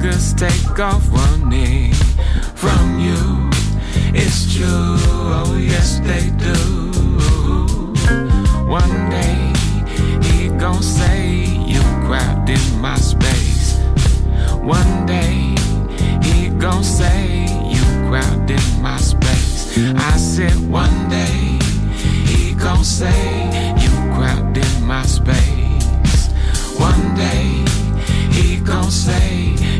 fingers take off one knee from you. It's true, oh yes they do. One day he gon' say you crowded in my space. One day he gon' say you crowded in my space. I said one day he gon' say you crowded in my space. One day he gon' say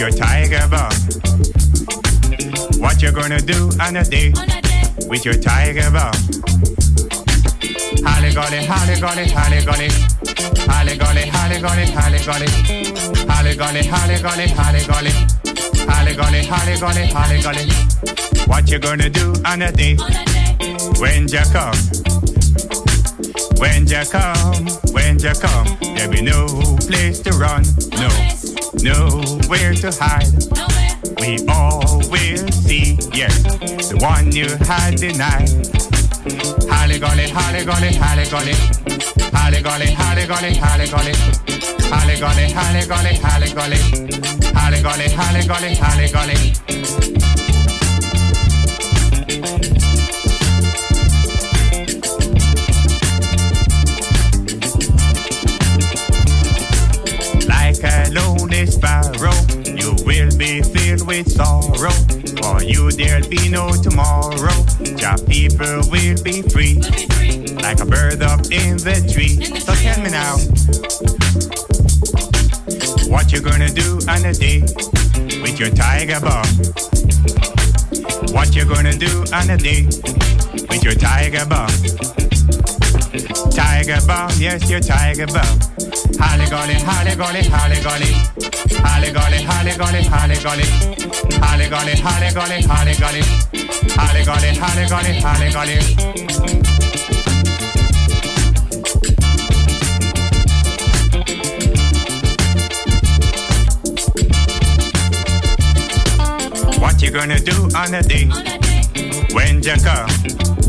Your tiger bomb? What you gonna do on a day with your tiger bomb? Holly golly, holly golly, holly golly. Holly golly, holly golly, holly golly. Holly golly, holly golly, holly golly. Holly golly, holly golly, holly golly. What you gonna do on a day when you come? When you come, when you come, there'll be no place to run, no, nowhere to hide. We all will see, yes, the one you had denied. Holly golly, holly golly, holly golly. Holly golly, holly golly, holly golly. Holly golly, holly golly, holly golly. Holly golly, holly golly, holly golly. A sparrow, you will be filled with sorrow. For you there'll be no tomorrow. Your people will be free, like a bird up in the tree. So tell me now, what you gonna do on a day with your tiger bomb? What you gonna do on a day with your tiger bomb? Tiger bomb, yes, your tiger bomb. Holly golly, Holly golly, Holly golly. Holly golly, Holly golly, Holly golly. Holly golly, Holly golly, Holly golly. Holly golly, Holly golly, halle golly. What you gonna do on a on a day. when you come?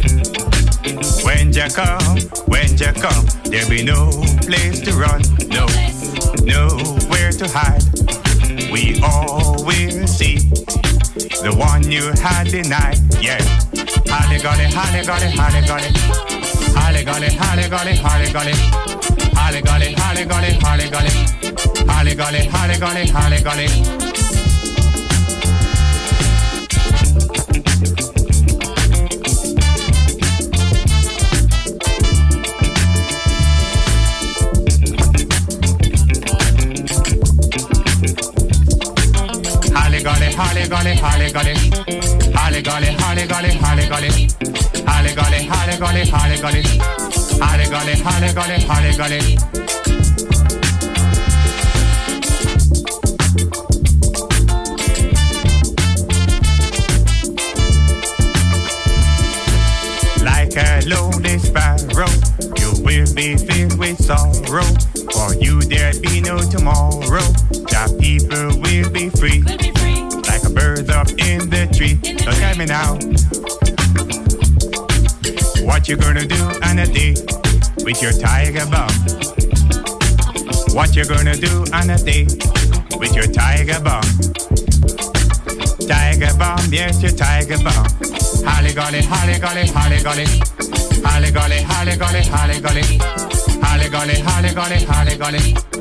When you come, when you come, there'll be no place to run, no, nowhere to hide. We all will see the one you had denied, yeah. Holly golly, holly golly, holly golly. Holly golly, holly golly, holly golly. Holly golly, holly golly, holly golly. Holly golly, holly golly, holly golly. Golly, holly golly, holly golly. Holly golly, holly golly, holly golly. Holly golly, holly golly, holly golly. Holly golly, holly golly. Like a lonely sparrow, you will be filled with sorrow. For you there'll be no tomorrow. The people will be free, like a bird up in the tree. So tell me now, what you gonna do on a day with your tiger bomb? What you gonna do on a day with your tiger bomb? Tiger bomb, yes, your tiger bomb. Holly golly, holly golly, holly golly. Holly golly, holly golly, holly golly. Holly golly, holly golly, holly golly.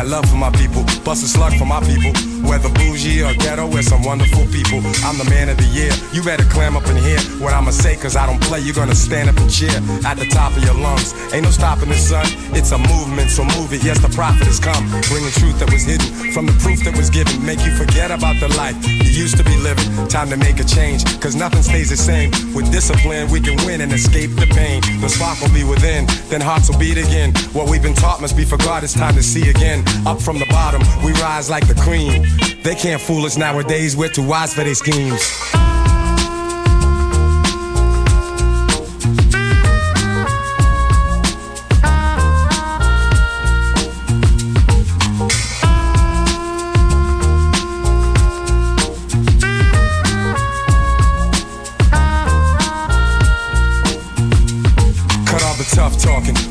I got love for my people, bust a slug for my people. Whether bougie or ghetto, we're some wonderful people. I'm the man of the year. You better clam up and hear What I'ma say, cause I don't play, you're gonna stand up and cheer at the top of your lungs. Ain't no stopping the sun, it's a movement, so move it. Yes, the prophet has come, bringing truth that was hidden from the proof that was given. Make you forget about the life you used to be living. Time to make a change, cause nothing stays the same. With discipline, we can win and escape the pain. The spark will be within, then hearts will beat again. What we've been taught must be forgot, it's time to see again. Up from the bottom, we rise like the cream. They can't fool us nowadays, we're too wise for their schemes.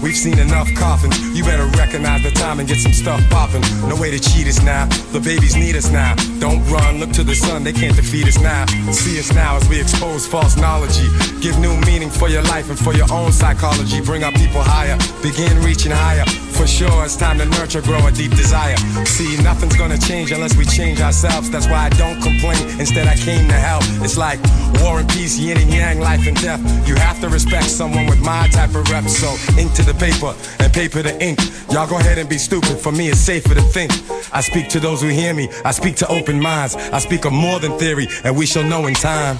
We've seen enough coffins. You better recognize the time and get some stuff popping. No way to cheat us now. The babies need us now. Don't run, look to the sun, they can't defeat us now. See us now as we expose false knowledge. Give new meaning for your life and for your own psychology. Bring our people higher, begin reaching higher. For sure, it's time to nurture, grow a deep desire. See, nothing's gonna change unless we change ourselves. That's why I don't complain. Instead, I came to help. It's like war and peace, yin and yang, life and death. You have to respect someone with my type of rep. So, ink to the paper and paper to ink. Y'all go ahead and be stupid. For me, it's safer to think. I speak to those who hear me. I speak to open minds. I speak of more than theory, and we shall know in time.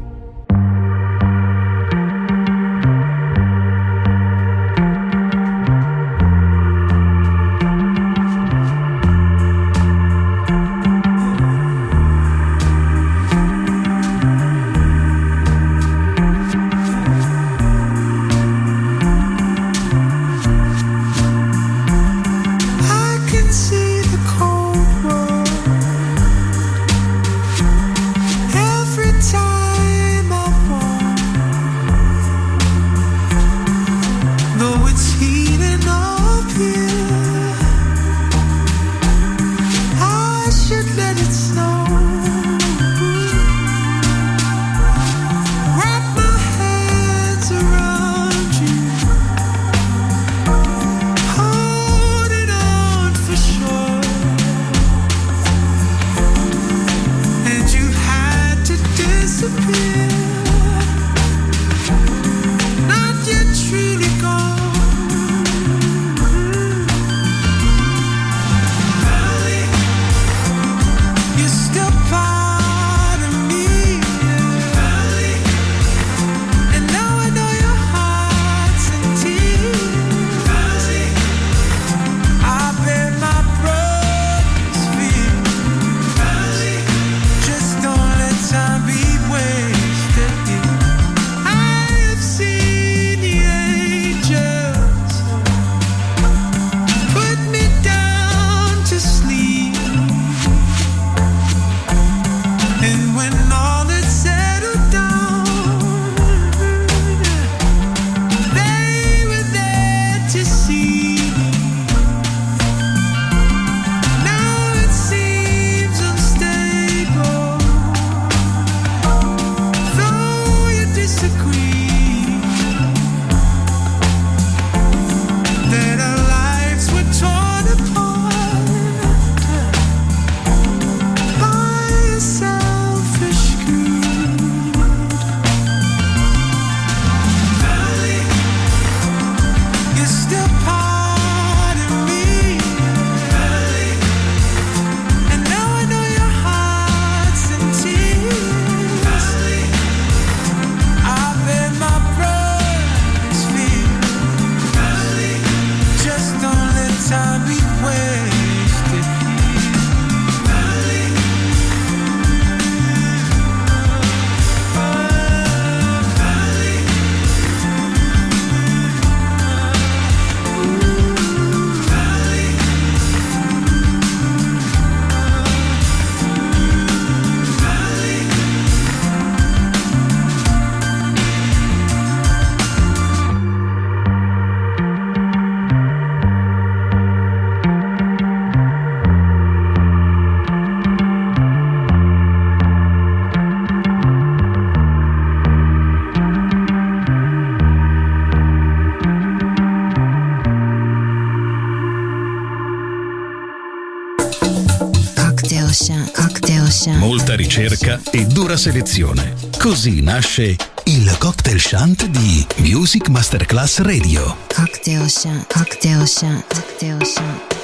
pura selezione. Così nasce il cocktail shunt di Music Masterclass Radio. Cocktail shunt, cocktail shunt, cocktail shunt.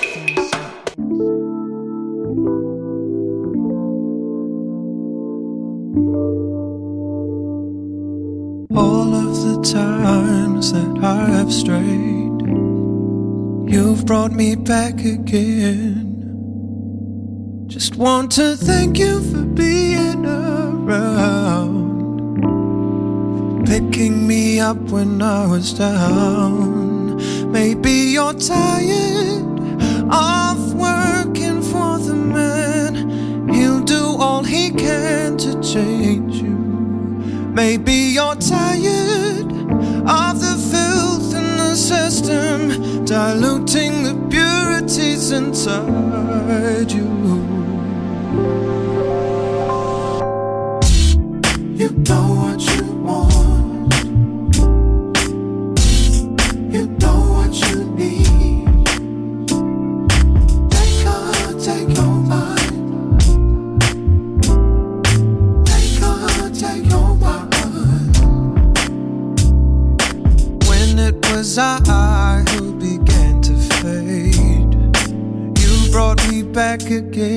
All of the times that I have strayed, you've brought me back again. Just want to thank you for being a around, picking me up when I was down. Maybe you're tired of working for the man. He'll do all he can to change you. Maybe you're tired of the filth in the system, diluting the purities inside you. Again.